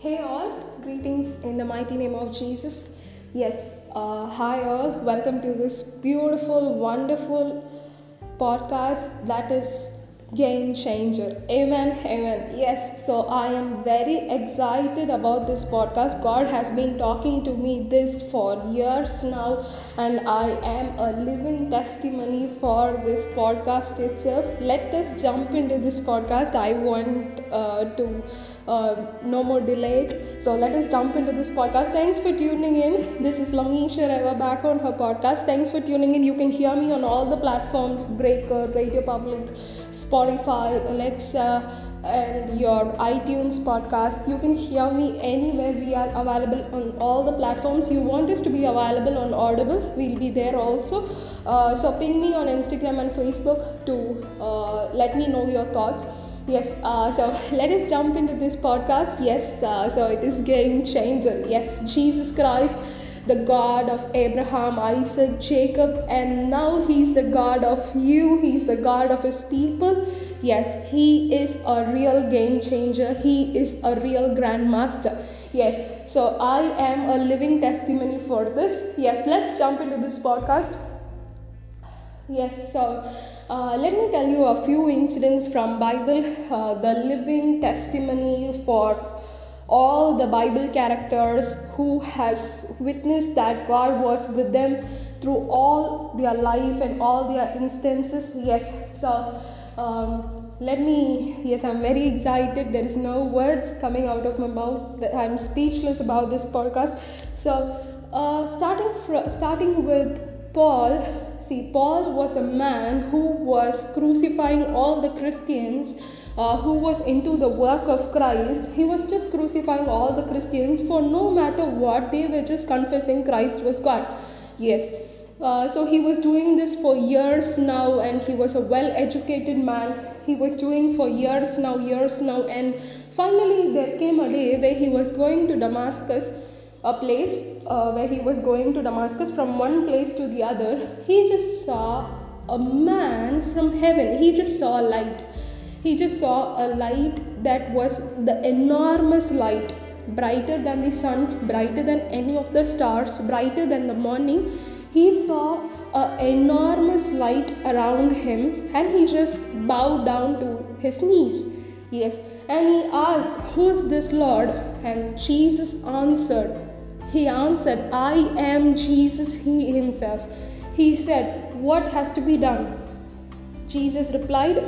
Hey all, greetings in the mighty name of Jesus. Yes, uh, hi all, welcome to this beautiful, wonderful podcast that is Game Changer. Amen, amen. Yes, so I am very excited about this podcast. God has been talking to me this for years now, and I am a living testimony for this podcast itself. Let us jump into this podcast. I want uh, to uh, no more delay. So let us jump into this podcast. Thanks for tuning in. This is Lamisha Reva back on her podcast. Thanks for tuning in. You can hear me on all the platforms Breaker, Radio Public, Spotify, Alexa. And your iTunes podcast, you can hear me anywhere. We are available on all the platforms. You want us to be available on Audible, we'll be there also. Uh, so, ping me on Instagram and Facebook to uh, let me know your thoughts Yes, uh, so let us jump into this podcast. Yes, uh, so it is game changer. Yes, Jesus Christ, the God of Abraham, Isaac, Jacob, and now He's the God of you, He's the God of His people. Yes, He is a real game changer, He is a real grandmaster. Yes, so I am a living testimony for this. Yes, let's jump into this podcast. Yes, so uh, let me tell you a few incidents from Bible, uh, the living testimony for all the Bible characters who has witnessed that God was with them through all their life and all their instances. Yes, so um, let me. Yes, I'm very excited. There is no words coming out of my mouth. That I'm speechless about this podcast. So, uh, starting fr- starting with Paul, see, Paul was a man who was crucifying all the Christians. Uh, who was into the work of Christ, he was just crucifying all the Christians for no matter what, they were just confessing Christ was God. Yes, uh, so he was doing this for years now, and he was a well educated man. He was doing for years now, years now, and finally there came a day where he was going to Damascus a place uh, where he was going to Damascus from one place to the other, he just saw a man from heaven. He just saw light. He just saw a light that was the enormous light, brighter than the sun, brighter than any of the stars, brighter than the morning. He saw an enormous light around him and he just bowed down to his knees. Yes, and he asked, Who is this Lord? And Jesus answered, he answered, I am Jesus, He Himself. He said, What has to be done? Jesus replied,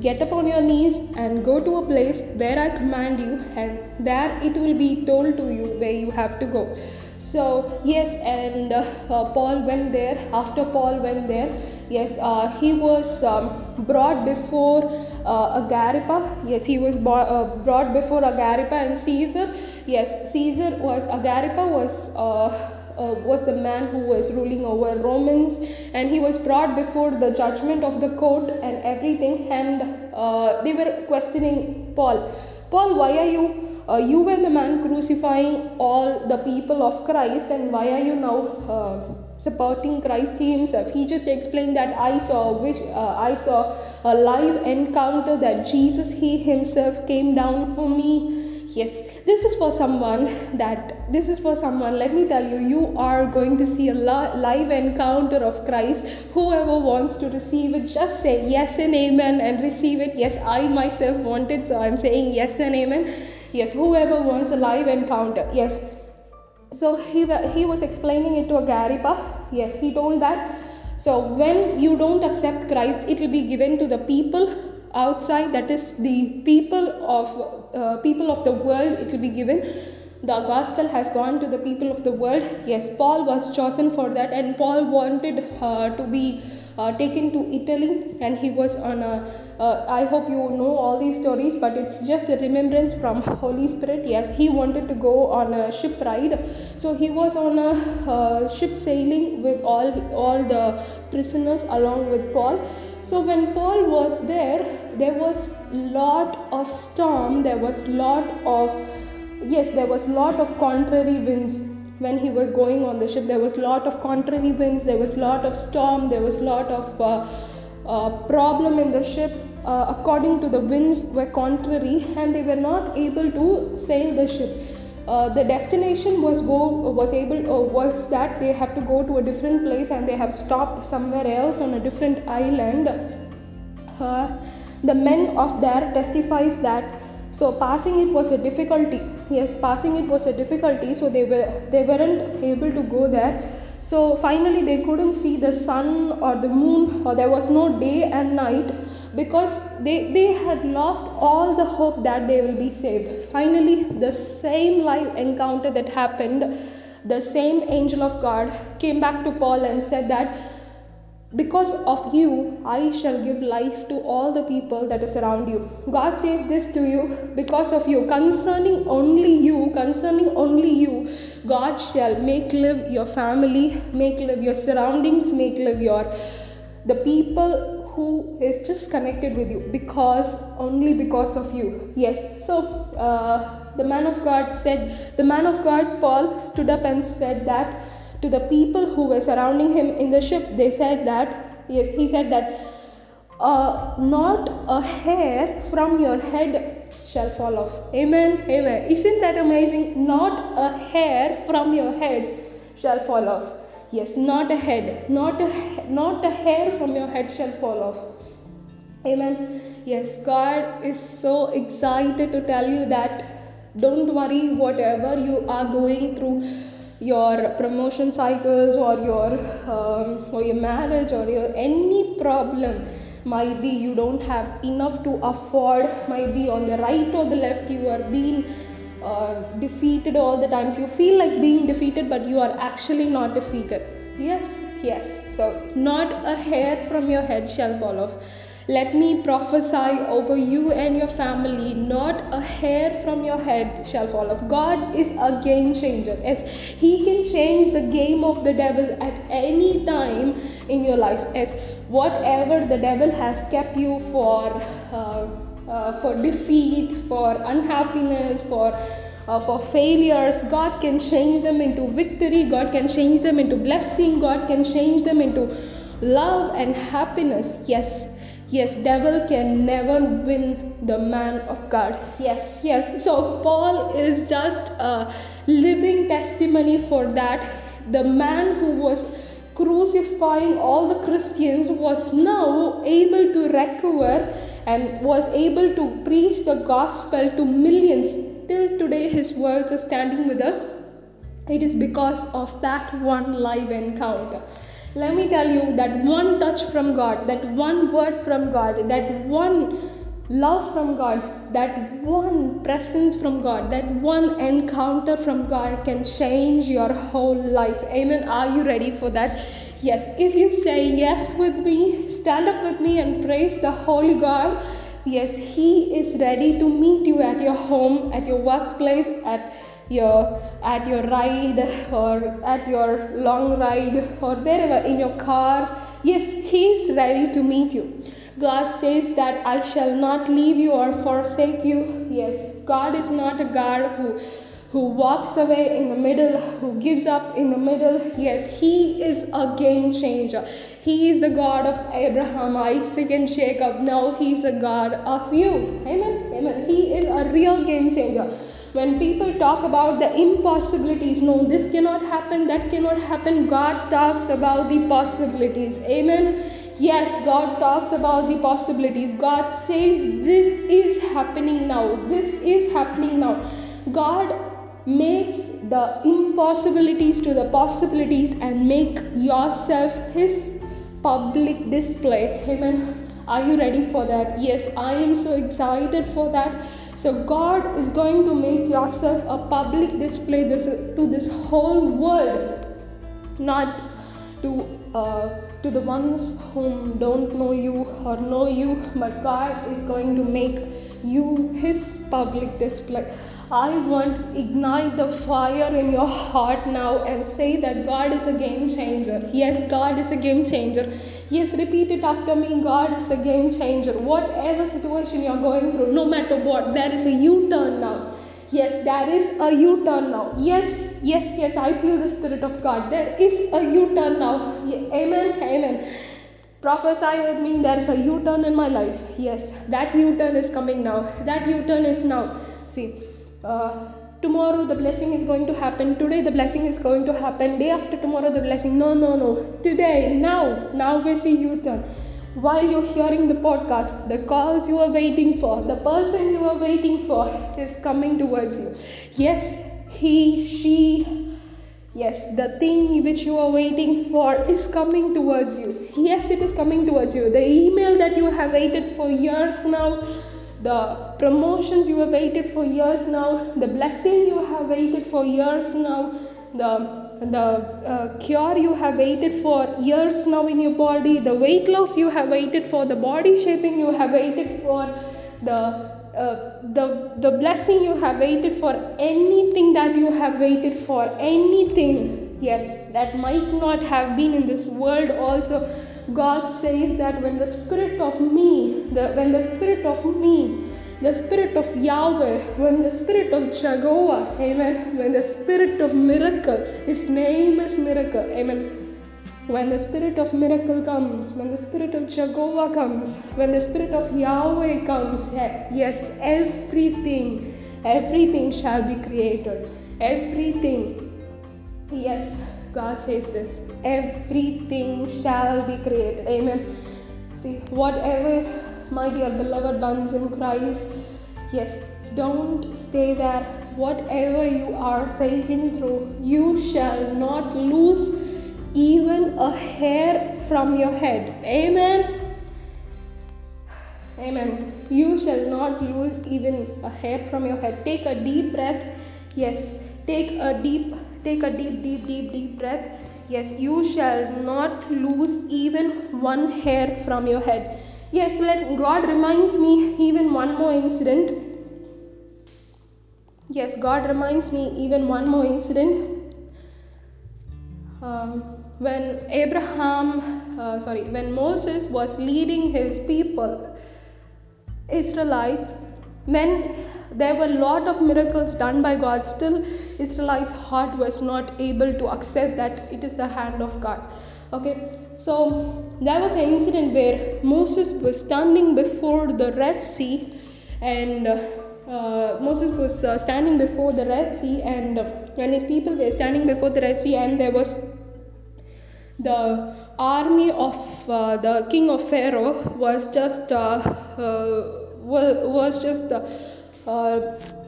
Get upon your knees and go to a place where I command you, and there it will be told to you where you have to go. So, yes, and uh, uh, Paul went there. After Paul went there, yes, uh, he was um, brought before uh, Agrippa. Yes, he was bo- uh, brought before Agrippa and Caesar. Yes, Caesar was, Agrippa was. Uh, was the man who was ruling over Romans, and he was brought before the judgment of the court and everything. And uh, they were questioning Paul. Paul, why are you? Uh, you were the man crucifying all the people of Christ, and why are you now uh, supporting Christ Himself? He just explained that I saw, which uh, I saw a live encounter that Jesus He Himself came down for me yes this is for someone that this is for someone let me tell you you are going to see a live encounter of christ. Whoever wants to receive it just say yes and amen and receive it. Yes i myself want it so i'm saying yes and amen. Yes whoever wants a live encounter yes. So he, he was explaining it to agrippa yes he told that. So when you don't accept christ it will be given to the people outside that is the people of uh, people of the world it will be given the gospel has gone to the people of the world yes paul was chosen for that and paul wanted uh, to be uh, taken to italy and he was on a uh, I hope you know all these stories, but it's just a remembrance from Holy Spirit. Yes, he wanted to go on a ship ride, so he was on a uh, ship sailing with all all the prisoners along with Paul. So when Paul was there, there was lot of storm. There was lot of yes, there was lot of contrary winds when he was going on the ship. There was lot of contrary winds there was lot of storm there was lot of uh, uh, problem in the ship. Uh, according to the winds were contrary and they were not able to sail the ship. Uh, the destination was go was able uh, was that they have to go to a different place and they have stopped somewhere else on a different island. Uh, the men of there testifies that so passing it was a difficulty yes passing it was a difficulty so they were they weren't able to go there so finally they couldn't see the sun or the moon or there was no day and night because they, they had lost all the hope that they will be saved. Finally, the same live encounter that happened, the same angel of God came back to Paul and said that because of you, I shall give life to all the people that is around you. God says this to you because of you, concerning only you, concerning only you, God shall make live your family, make live your surroundings, make live your the people who is just connected with you. Because only because of you. Yes. So uh, the man of god said the man of god paul stood up and said that to the people who were surrounding him in the ship they said that yes he said that uh, not a hair from your head shall fall off amen amen isn't that amazing not a hair from your head shall fall off Yes, not a head, not a, not a hair from your head shall fall off. Amen. Yes, God is so excited to tell you that don't worry, whatever you are going through, your promotion cycles or your um, or your marriage or your any problem might be you don't have enough to afford might be on the right or the left you are being uh, defeated all the times. You feel like being defeated, but you are actually not defeated. Yes, yes. So, not a hair from your head shall fall off. Let me prophesy over you and your family, not a hair from your head shall fall off. God is a game changer. Yes, He can change the game of the devil at any time in your life. Yes, whatever the devil has kept you for. Uh, uh, for defeat, for unhappiness, for uh, for failures. God can change them into victory. God can change them into blessing. God can change them into love and happiness. Yes, yes, devil can never win the man of God. Yes, yes. So Paul is just a living testimony for that. The man who was crucifying all the Christians was now able to recover and was able to preach the gospel to millions. Till today, his words are standing with us. It is because of that one live encounter. Let me tell you that one touch from God, that one word from God, that one love from God, that one presence from God, that one encounter from God can change your whole life. Amen. Are you ready for that? Yes. If you say yes with me, stand up with me and praise the Holy God. Yes, He is ready to meet you at your home, at your workplace, at your at your ride or at your long ride or wherever in your car. Yes, He is ready to meet you. God says that I shall not leave you or forsake you. Yes, God is not a God who who walks away in the middle, who gives up in the middle. Yes, He is a game changer. He is the God of Abraham, Isaac, and Jacob. Now He's a God of you. Amen. Amen. He is a real game changer. When people talk about the impossibilities, no, this cannot happen, that cannot happen, God talks about the possibilities. Amen. Yes, God talks about the possibilities. God says this is happening now. This is happening now. God makes the impossibilities to the possibilities and make yourself his public display. Amen. Are you ready for that? Yes, I am so excited for that. So God is going to make yourself a public display this, to this whole world, not to uh, to the ones whom don't know you or know you, but God is going to make you His public display. I want to ignite the fire in your heart now and say that God is a game changer. Yes, God is a game changer. Yes, repeat it after me. God is a game changer. Whatever situation you're going through, no matter what, there is a U turn now. Yes, there is a U turn now. Yes, yes, yes, I feel the Spirit of God. There is a U turn now. Amen, amen. prophesy with me there is a u-turn in my life yes that u-turn is coming now that u-turn is now see Uh, tomorrow the blessing is going to happen. Today the blessing is going to happen. Day after tomorrow the blessing. No no no. Today now. Now we see u-turn. While you're hearing the podcast? The calls you are waiting for the person you are waiting for is coming towards you. Yes he she Yes, the thing which you are waiting for is coming towards you. Yes, it is coming towards you. The email that you have waited for years now, the promotions you have waited for years now, the blessing you have waited for years now, the the uh, cure you have waited for years now in your body, the weight loss you have waited for, the body shaping you have waited for, the uh, the, the blessing you have waited for, anything that you have waited for, anything, yes, that might not have been in this world also. God says that when the Spirit of me, the, when the Spirit of me, the Spirit of Yahweh, when the Spirit of Jehovah, amen, when the Spirit of miracle, His name is miracle, amen when the spirit of miracle comes, when the spirit of Jehovah comes, when the spirit of Yahweh comes, yes, everything, everything shall be created. Everything. Yes, God says this. Everything shall be created. Amen. See, whatever, my dear beloved ones in Christ, yes, don't stay there. Whatever you are facing through, you shall not lose even a hair from your head. Amen. Amen. You shall not lose even a hair from your head. Take a deep breath. Yes. Take a deep, take a deep, deep, deep, deep breath. Yes, you shall not lose even one hair from your head. Yes, let God reminds me even one more incident. Yes, God reminds me even one more incident. Um, when Abraham, uh, sorry, when Moses was leading his people, Israelites, when there were a lot of miracles done by God, still Israelites' heart was not able to accept that it is the hand of God. Okay, so there was an incident where Moses was standing before the Red Sea, and uh, Moses was uh, standing before the Red Sea, and uh, when his people were standing before the Red Sea, and there was the army of uh, the king of Pharaoh was just uh, uh, was just uh, at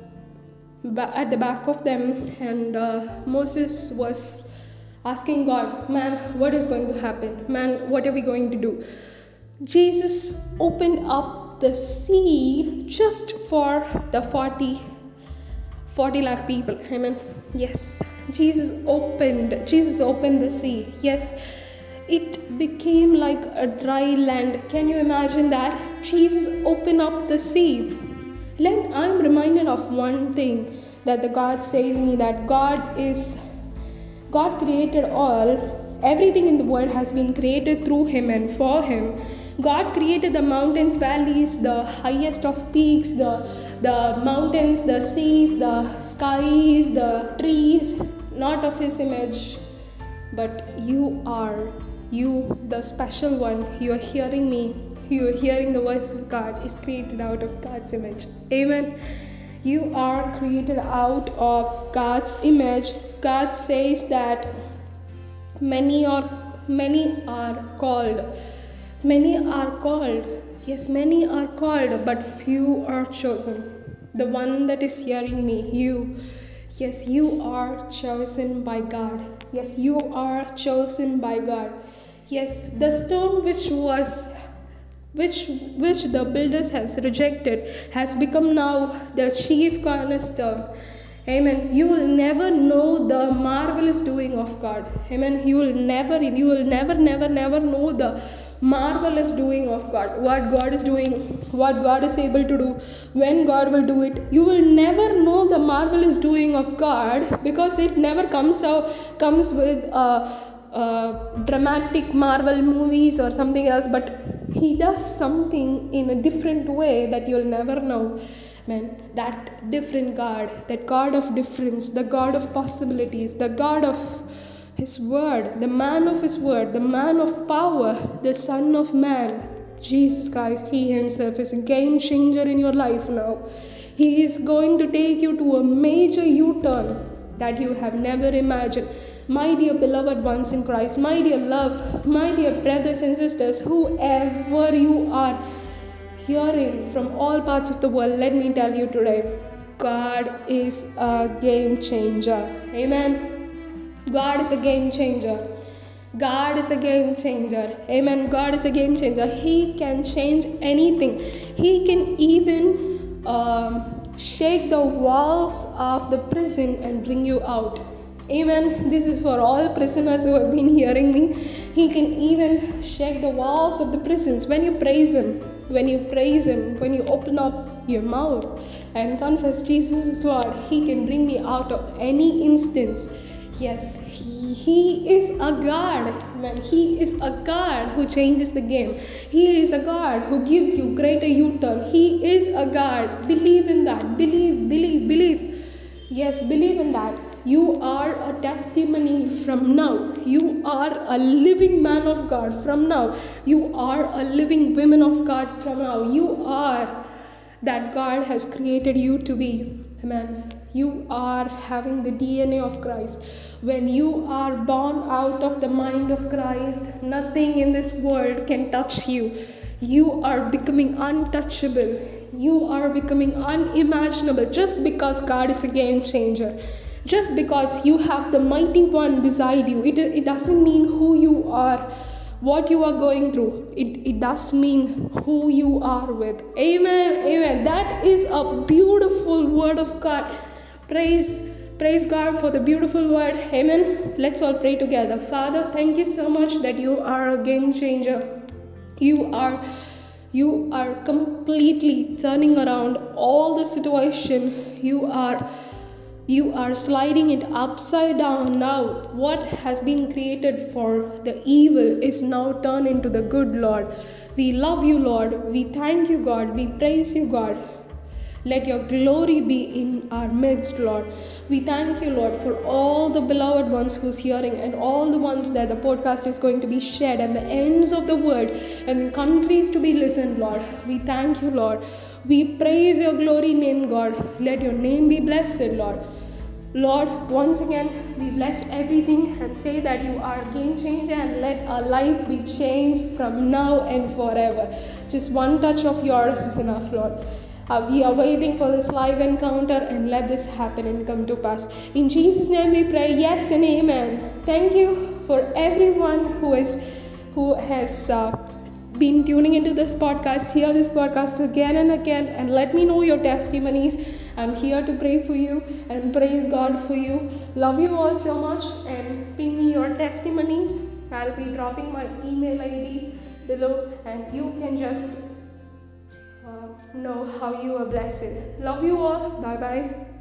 the back of them, and uh, Moses was asking God, "Man, what is going to happen? Man, what are we going to do?" Jesus opened up the sea just for the 40 40 lakh people. Amen. Yes. Jesus opened, Jesus opened the sea. Yes, it became like a dry land. Can you imagine that? Jesus opened up the sea. Then I'm reminded of one thing that the God says me that God is God created all. Everything in the world has been created through Him and for Him. God created the mountains, valleys, the highest of peaks, the the mountains, the seas, the skies, the trees, not of His image, but you are, you, the special one, you are hearing me, you are hearing the voice of God, is created out of God's image. Amen. You are created out of God's image. God says that many are many are called. Many are called. Yes, many are called, but few are chosen. The one that is hearing me, you Yes, you are chosen by God. Yes, you are chosen by God. Yes, the stone which was which which the builders has rejected has become now the chief cornerstone. Amen. You will never know the marvelous doing of God. Amen. You will never, you will never, never, never know the marvelous doing of God, what God is doing, what God is able to do, when God will do it. You will never know the marvelous doing of God because it never comes out comes with uh, uh, dramatic Marvel movies or something else, but He does something in a different way that you'll never know. Man, that different God, that God of difference, the God of possibilities, the God of His word, the man of His word, the man of power, the Son of Man, Jesus Christ, He Himself is a game changer in your life now. He is going to take you to a major U turn that you have never imagined. My dear beloved ones in Christ, my dear love, my dear brothers and sisters, whoever you are hearing from all parts of the world, let me tell you today God is a game changer. Amen. God is a game changer. God is a game changer. Amen. God is a game changer. He can change anything. He can even um, shake the walls of the prison and bring you out. Amen. This is for all prisoners who have been hearing me. He can even shake the walls of the prisons when you praise Him. When you praise Him, when you open up your mouth and confess Jesus is Lord, He can bring me out of any instance. Yes, He, he is a God, man. He is a God who changes the game. He is a God who gives you greater U turn. He is a God. Believe in that. Believe, believe, believe. Yes, believe in that. You are a testimony from now. You are a living man of God from now. You are a living woman of God from now. You are that God has created you to be. Amen. You are having the DNA of Christ. When you are born out of the mind of Christ, nothing in this world can touch you. You are becoming untouchable. You are becoming unimaginable just because God is a game changer. Just because you have the mighty one beside you, it, it doesn't mean who you are what you are going through. It, it does mean who you are with. Amen amen. That is a beautiful word of god. Praise praise god for the beautiful word. Amen. Let's all pray together. Father thank you so much that you are a game changer. You are you are completely turning around all the situation. You are you are sliding it upside down now. What has been created for the evil is now turned into the good, Lord. We love you, Lord. We thank you, God. We praise you, God. Let your glory be in our midst, Lord. We thank you, Lord, for all the beloved ones who's hearing and all the ones that the podcast is going to be shared and the ends of the world and countries to be listened, Lord. We thank you, Lord. We praise your glory name, God. Let your name be blessed, Lord. Lord, once again, we bless everything and say that you are a game changer and let our life be changed from now and forever. Just one touch of yours is enough, Lord. Uh, we are waiting for this live encounter and let this happen and come to pass. In Jesus' name we pray, yes and amen. Thank you for everyone who is who has uh, been tuning into this podcast, hear this podcast again and again, and let me know your testimonies. I'm here to pray for you and praise God for you. Love you all so much and ping me your testimonies. I'll be dropping my email ID below, and you can just uh, know how you are blessed. Love you all. Bye bye.